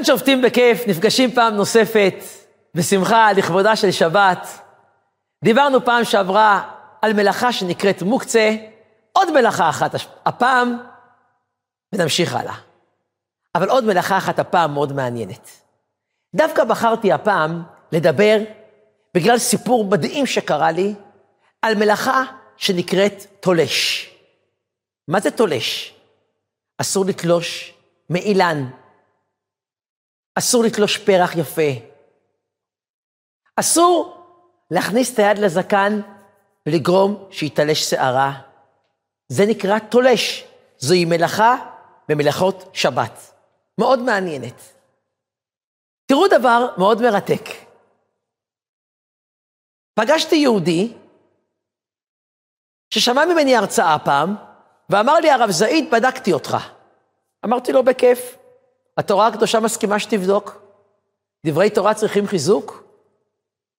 כאן שופטים בכיף, נפגשים פעם נוספת, בשמחה, לכבודה של שבת. דיברנו פעם שעברה על מלאכה שנקראת מוקצה, עוד מלאכה אחת הפעם, ונמשיך הלאה. אבל עוד מלאכה אחת הפעם מאוד מעניינת. דווקא בחרתי הפעם לדבר, בגלל סיפור מדהים שקרה לי, על מלאכה שנקראת תולש. מה זה תולש? אסור לתלוש מאילן, אסור לתלוש פרח יפה, אסור להכניס את היד לזקן ולגרום שיתלש שערה. זה נקרא תולש. זוהי מלאכה במלאכות שבת. מאוד מעניינת. תראו דבר מאוד מרתק. פגשתי יהודי ששמע ממני הרצאה פעם, ואמר לי, הרב זעיד, בדקתי אותך. אמרתי לו, בכיף. התורה הקדושה מסכימה שתבדוק. דברי תורה צריכים חיזוק,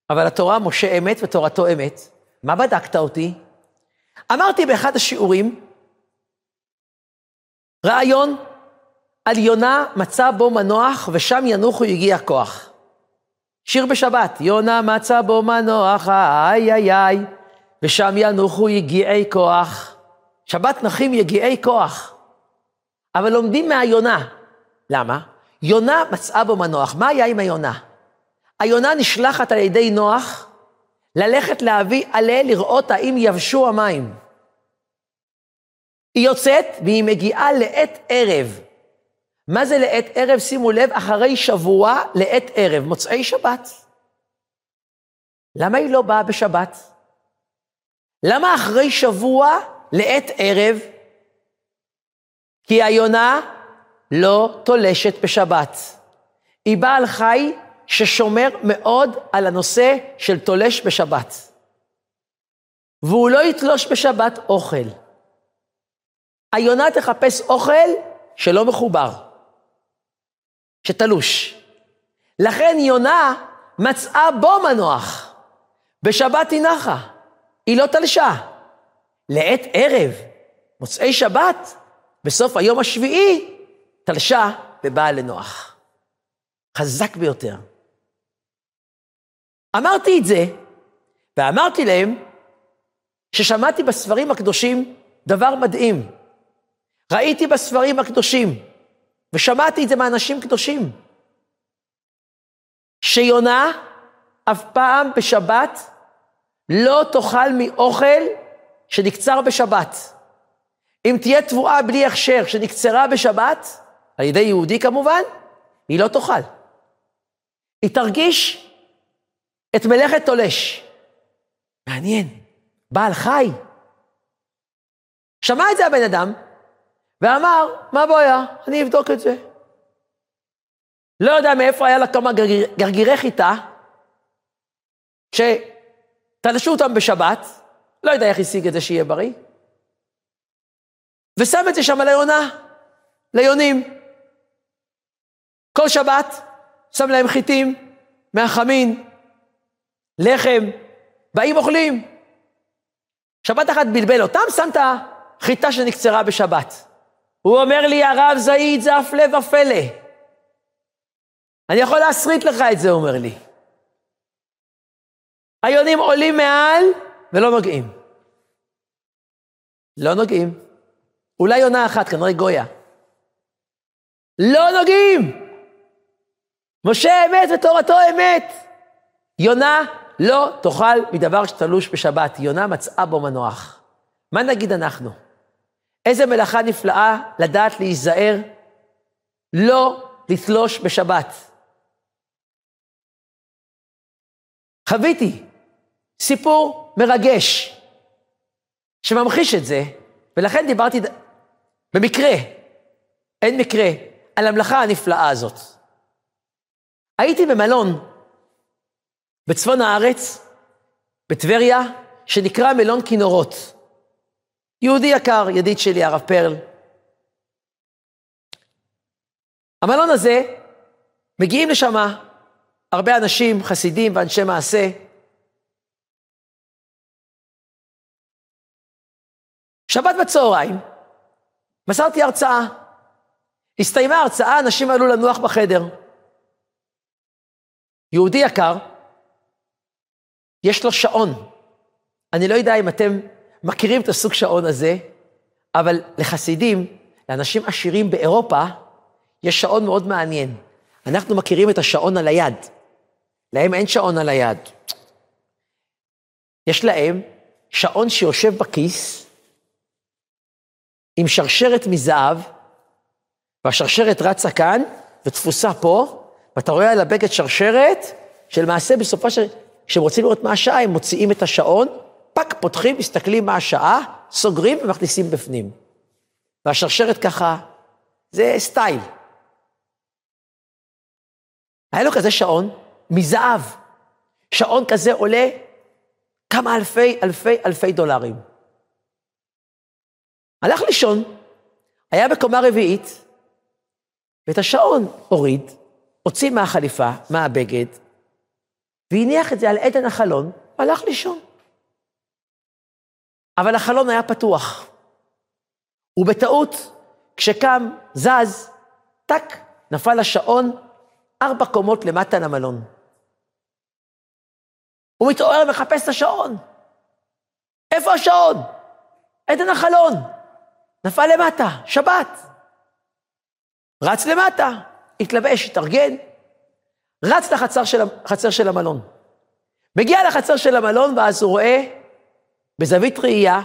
אבל התורה משה אמת ותורתו אמת. מה בדקת אותי? אמרתי באחד השיעורים, רעיון על יונה מצא בו מנוח ושם ינוחו יגיע כוח. שיר בשבת, יונה מצא בו מנוח, איי איי איי, ושם ינוחו יגיעי כוח. שבת נחים יגיעי כוח. אבל לומדים מהיונה. למה? יונה מצאה בו מנוח. מה היה עם היונה? היונה נשלחת על ידי נוח ללכת להביא עלה לראות האם יבשו המים. היא יוצאת והיא מגיעה לעת ערב. מה זה לעת ערב? שימו לב, אחרי שבוע לעת ערב, מוצאי שבת. למה היא לא באה בשבת? למה אחרי שבוע לעת ערב? כי היונה לא תולשת בשבת. היא בעל חי ששומר מאוד על הנושא של תולש בשבת. והוא לא יתלוש בשבת אוכל. היונה תחפש אוכל שלא מחובר, שתלוש. לכן יונה מצאה בו מנוח. בשבת היא נחה, היא לא תלשה. לעת ערב, מוצאי שבת, בסוף היום השביעי, תלשה ובאה לנוח. חזק ביותר. אמרתי את זה, ואמרתי להם ששמעתי בספרים הקדושים דבר מדהים. ראיתי בספרים הקדושים, ושמעתי את זה מאנשים קדושים, שיונה אף פעם בשבת לא תאכל מאוכל שנקצר בשבת. אם תהיה תבואה בלי הכשר שנקצרה בשבת, על ידי יהודי כמובן, היא לא תאכל. היא תרגיש את מלאכת תולש. מעניין, בעל חי. שמע את זה הבן אדם, ואמר, מה הבעיה? אני אבדוק את זה. לא יודע מאיפה היה לה כמה גרגיר, גרגירי חיטה, שתלשו אותם בשבת, לא יודע איך השיג את זה שיהיה בריא, ושם את זה שם ליונה, ליונים. כל שבת שם להם חיטים מהחמין, לחם, באים אוכלים. שבת אחת בלבל אותם, שם את החיטה שנקצרה בשבת. הוא אומר לי, הרב זעיד, זה הפלא ופלא. אני יכול להסריט לך את זה, הוא אומר לי. היונים עולים מעל ולא נוגעים. לא נוגעים. אולי יונה אחת, כנראה גויה. לא נוגעים! משה אמת ותורתו אמת. יונה לא תאכל מדבר שתלוש בשבת, יונה מצאה בו מנוח. מה נגיד אנחנו? איזה מלאכה נפלאה לדעת להיזהר, לא לתלוש בשבת. חוויתי סיפור מרגש שממחיש את זה, ולכן דיברתי במקרה, אין מקרה, על המלאכה הנפלאה הזאת. הייתי במלון בצפון הארץ, בטבריה, שנקרא מלון כינורות. יהודי יקר, ידיד שלי, הרב פרל. המלון הזה, מגיעים לשם הרבה אנשים, חסידים ואנשי מעשה. שבת בצהריים, מסרתי הרצאה. הסתיימה ההרצאה, אנשים עלו לנוח בחדר. יהודי יקר, יש לו שעון. אני לא יודע אם אתם מכירים את הסוג שעון הזה, אבל לחסידים, לאנשים עשירים באירופה, יש שעון מאוד מעניין. אנחנו מכירים את השעון על היד. להם אין שעון על היד. יש להם שעון שיושב בכיס, עם שרשרת מזהב, והשרשרת רצה כאן, ותפוסה פה, ואתה רואה על הבגד שרשרת, שלמעשה בסופה של... כשהם רוצים לראות מה השעה, הם מוציאים את השעון, פאק, פותחים, מסתכלים מה השעה, סוגרים ומכניסים בפנים. והשרשרת ככה, זה סטייל. היה לו כזה שעון מזהב. שעון כזה עולה כמה אלפי, אלפי, אלפי דולרים. הלך לישון, היה בקומה רביעית, ואת השעון הוריד, הוציא מהחליפה, מהבגד, והניח את זה על עדן החלון, והלך לישון. אבל החלון היה פתוח. ובטעות, כשקם, זז, טק, נפל השעון ארבע קומות למטה למלון. הוא מתעורר ומחפש את השעון. איפה השעון? עדן החלון. נפל למטה, שבת. רץ למטה, התלבש, התארגן, רץ לחצר של, חצר של המלון. מגיע לחצר של המלון, ואז הוא רואה בזווית ראייה,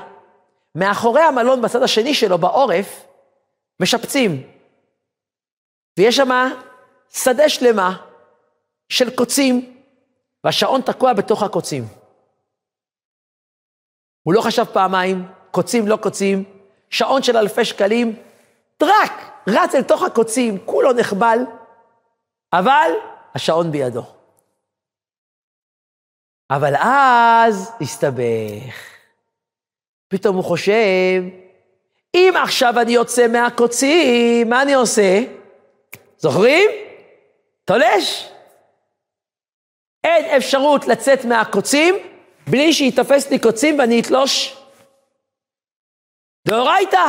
מאחורי המלון בצד השני שלו, בעורף, משפצים. ויש שם שדה שלמה של קוצים, והשעון תקוע בתוך הקוצים. הוא לא חשב פעמיים, קוצים לא קוצים, שעון של אלפי שקלים, טראק, רץ אל תוך הקוצים, כולו נחבל, אבל השעון בידו. אבל אז הסתבך. פתאום הוא חושב, אם עכשיו אני יוצא מהקוצים, מה אני עושה? זוכרים? תולש. אין אפשרות לצאת מהקוצים בלי שייתפס לי קוצים ואני אתלוש. דאורייתא,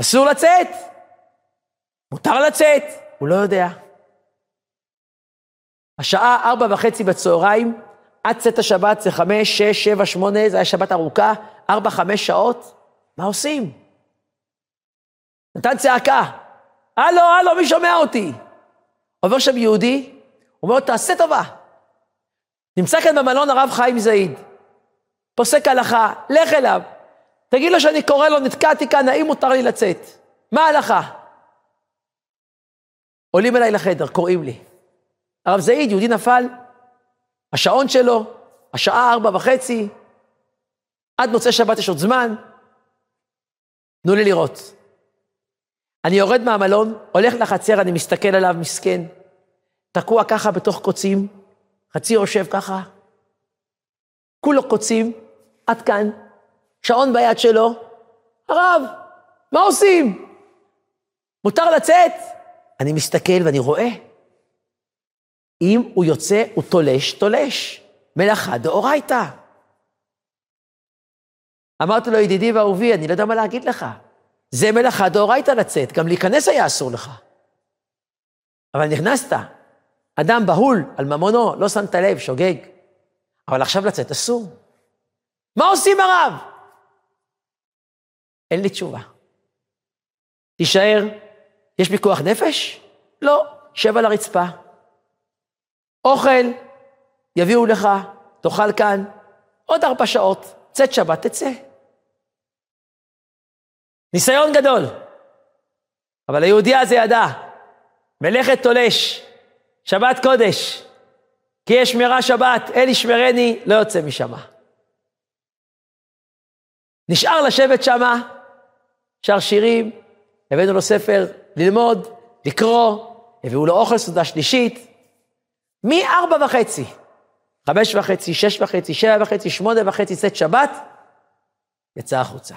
אסור לצאת. מותר לצאת, הוא לא יודע. השעה ארבע וחצי בצהריים, עד צאת השבת זה חמש, שש, שבע, שמונה, זה היה שבת ארוכה, ארבע, חמש שעות, מה עושים? נתן צעקה, הלו, הלו, מי שומע אותי? עובר שם יהודי, אומר לו, תעשה טובה. נמצא כאן במלון הרב חיים זעיד, פוסק הלכה, לך אליו, תגיד לו שאני קורא לו, נתקעתי כאן, האם מותר לי לצאת? מה ההלכה? עולים אליי לחדר, קוראים לי. הרב זעיד, יהודי נפל, השעון שלו, השעה ארבע וחצי, עד מוצאי שבת יש עוד זמן, תנו לי לראות. אני יורד מהמלון, הולך לחצר, אני מסתכל עליו, מסכן, תקוע ככה בתוך קוצים, חצי יושב ככה, כולו קוצים, עד כאן, שעון ביד שלו, הרב, מה עושים? מותר לצאת? אני מסתכל ואני רואה. אם הוא יוצא, הוא תולש, תולש. מלאכה דאורייתא. אמרתי לו, ידידי ואהובי, אני לא יודע מה להגיד לך. זה מלאכה דאורייתא לצאת, גם להיכנס היה אסור לך. אבל נכנסת, אדם בהול על ממונו, לא שמת לב, שוגג. אבל עכשיו לצאת אסור. מה עושים הרב? אין לי תשובה. תישאר, יש פיקוח נפש? לא, שב על הרצפה. אוכל, יביאו לך, תאכל כאן, עוד ארבע שעות, צאת שבת, תצא. ניסיון גדול. אבל היהודי הזה ידע, מלאכת תולש, שבת קודש, כי יש שמירה שבת, אל ישמרני, לא יוצא משמה. נשאר לשבת שמה, שר שירים, הבאנו לו ספר ללמוד, לקרוא, הביאו לו אוכל סעודה שלישית, מארבע וחצי, חמש וחצי, שש וחצי, שבע וחצי, שמונה וחצי, צאת שבת, יצא החוצה.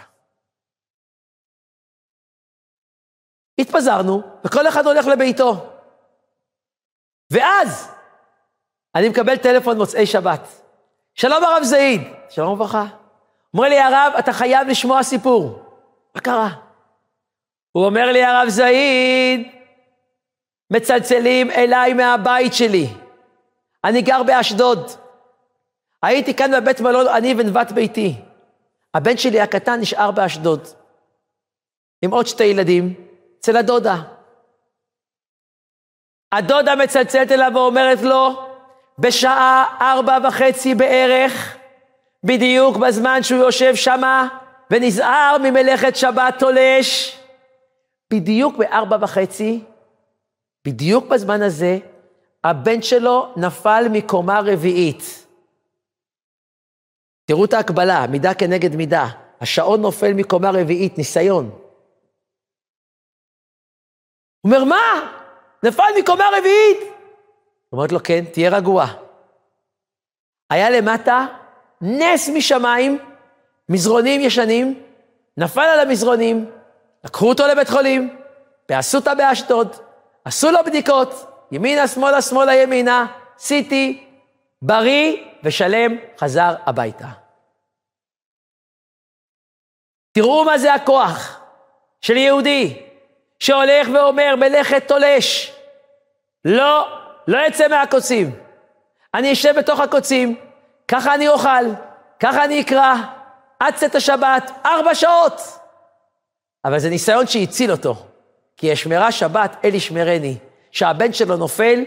התפזרנו, וכל אחד הולך לביתו. ואז אני מקבל טלפון מוצאי שבת. שלום הרב זעיד, שלום וברכה. אומר לי הרב, אתה חייב לשמוע סיפור. מה קרה? הוא אומר לי, הרב זעיד, מצלצלים אליי מהבית שלי. אני גר באשדוד. הייתי כאן בבית מלון, אני ונבת ביתי. הבן שלי הקטן נשאר באשדוד, עם עוד שתי ילדים, אצל הדודה. הדודה מצלצלת אליו ואומרת לו, בשעה ארבע וחצי בערך, בדיוק בזמן שהוא יושב שמה ונזהר ממלאכת שבת תולש, בדיוק בארבע וחצי, בדיוק בזמן הזה, הבן שלו נפל מקומה רביעית. תראו את ההקבלה, מידה כנגד מידה. השעון נופל מקומה רביעית, ניסיון. הוא אומר, מה? נפל מקומה רביעית? אומרת לו, כן, תהיה רגוע. היה למטה נס משמיים, מזרונים ישנים, נפל על המזרונים, לקחו אותו לבית חולים, באסותא באשדוד, עשו לו בדיקות, ימינה, שמאלה, שמאלה, ימינה, סיטי, בריא ושלם, חזר הביתה. תראו מה זה הכוח של יהודי שהולך ואומר מלאכת תולש. לא, לא יצא מהקוצים. אני אשב בתוך הקוצים, ככה אני אוכל, ככה אני אקרא, עד צאת השבת, ארבע שעות. אבל זה ניסיון שהציל אותו, כי אשמרה שבת, אל ישמרני, שהבן שלו נופל,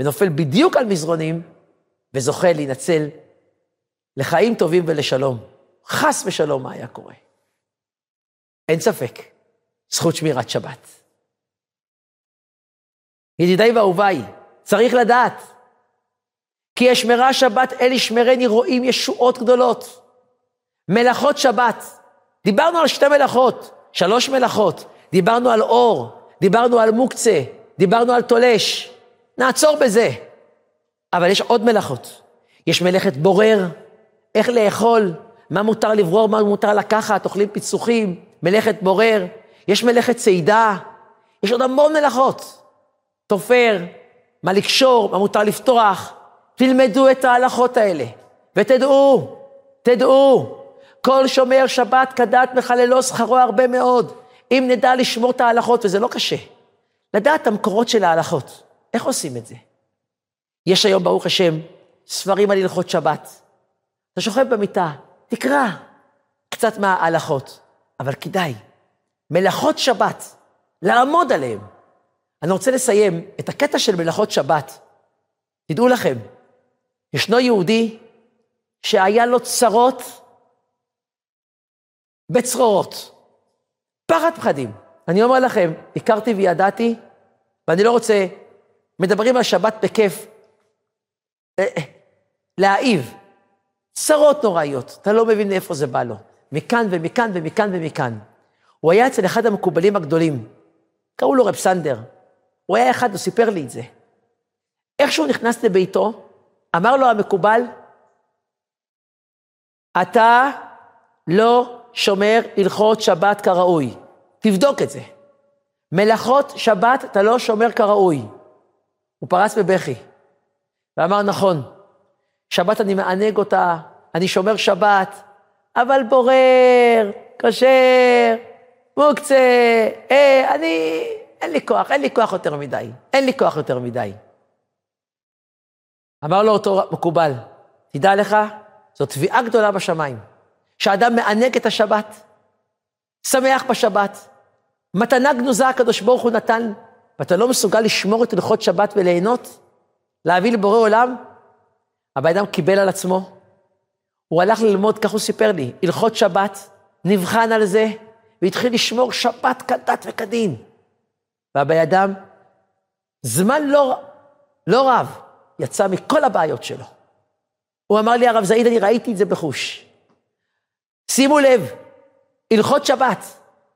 ונופל בדיוק על מזרונים, וזוכה להינצל לחיים טובים ולשלום. חס ושלום מה היה קורה. אין ספק, זכות שמירת שבת. ידידיי ואהוביי, צריך לדעת, כי אשמרה שבת אל ישמרני רואים ישועות גדולות. מלאכות שבת, דיברנו על שתי מלאכות, שלוש מלאכות, דיברנו על אור, דיברנו על מוקצה, דיברנו על תולש, נעצור בזה. אבל יש עוד מלאכות. יש מלאכת בורר, איך לאכול, מה מותר לברור, מה מותר לקחת, אוכלים פיצוחים, מלאכת בורר, יש מלאכת צידה, יש עוד המון מלאכות. תופר, מה לקשור, מה מותר לפתוח. תלמדו את ההלכות האלה, ותדעו, תדעו, כל שומר שבת כדת מחללו שכרו הרבה מאוד. אם נדע לשמור את ההלכות, וזה לא קשה, לדעת את המקורות של ההלכות. איך עושים את זה? יש היום, ברוך השם, ספרים על הלכות שבת. אתה שוכב במיטה, תקרא קצת מההלכות, אבל כדאי. מלאכות שבת, לעמוד עליהן. אני רוצה לסיים את הקטע של מלאכות שבת. תדעו לכם, ישנו יהודי שהיה לו צרות בצרורות. פחד פחדים. אני אומר לכם, הכרתי וידעתי, ואני לא רוצה, מדברים על שבת בכיף, אה, אה, להעיב. צרות נוראיות, אתה לא מבין מאיפה זה בא לו. מכאן ומכאן ומכאן ומכאן. הוא היה אצל אחד המקובלים הגדולים, קראו לו רב סנדר. הוא היה אחד, הוא סיפר לי את זה. איך שהוא נכנס לביתו, אמר לו המקובל, אתה לא שומר הלכות שבת כראוי. תבדוק את זה. מלאכות שבת אתה לא שומר כראוי. הוא פרץ בבכי ואמר, נכון, שבת אני מענג אותה, אני שומר שבת, אבל בורר, כשר, מוקצה, אה, אני, אין לי כוח, אין לי כוח יותר מדי, אין לי כוח יותר מדי. אמר לו אותו מקובל, תדע לך, זו תביעה גדולה בשמיים, שאדם מענג את השבת, שמח בשבת, מתנה גנוזה הקדוש ברוך הוא נתן, ואתה לא מסוגל לשמור את הלכות שבת וליהנות, להביא לבורא עולם, הבן אדם קיבל על עצמו, הוא הלך ללמוד, כך הוא סיפר לי, הלכות שבת, נבחן על זה, והתחיל לשמור שבת כדת וכדין. והבן אדם, זמן לא, לא רב, יצא מכל הבעיות שלו. הוא אמר לי, הרב זעיד, אני ראיתי את זה בחוש. שימו לב, הלכות שבת,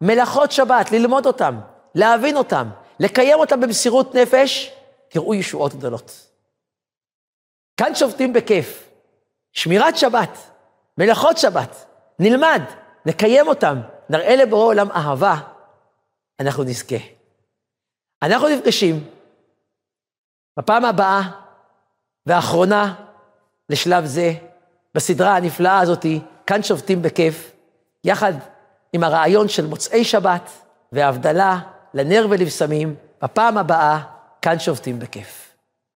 מלאכות שבת, ללמוד אותם, להבין אותם, לקיים אותם במסירות נפש, תראו ישועות גדולות. כאן שובתים בכיף. שמירת שבת, מלאכות שבת, נלמד, נקיים אותם, נראה לבורא עולם אהבה, אנחנו נזכה. אנחנו נפגשים בפעם הבאה והאחרונה לשלב זה, בסדרה הנפלאה הזאתי, כאן שובתים בכיף, יחד עם הרעיון של מוצאי שבת וההבדלה לנר ולבשמים, בפעם הבאה, כאן שובתים בכיף.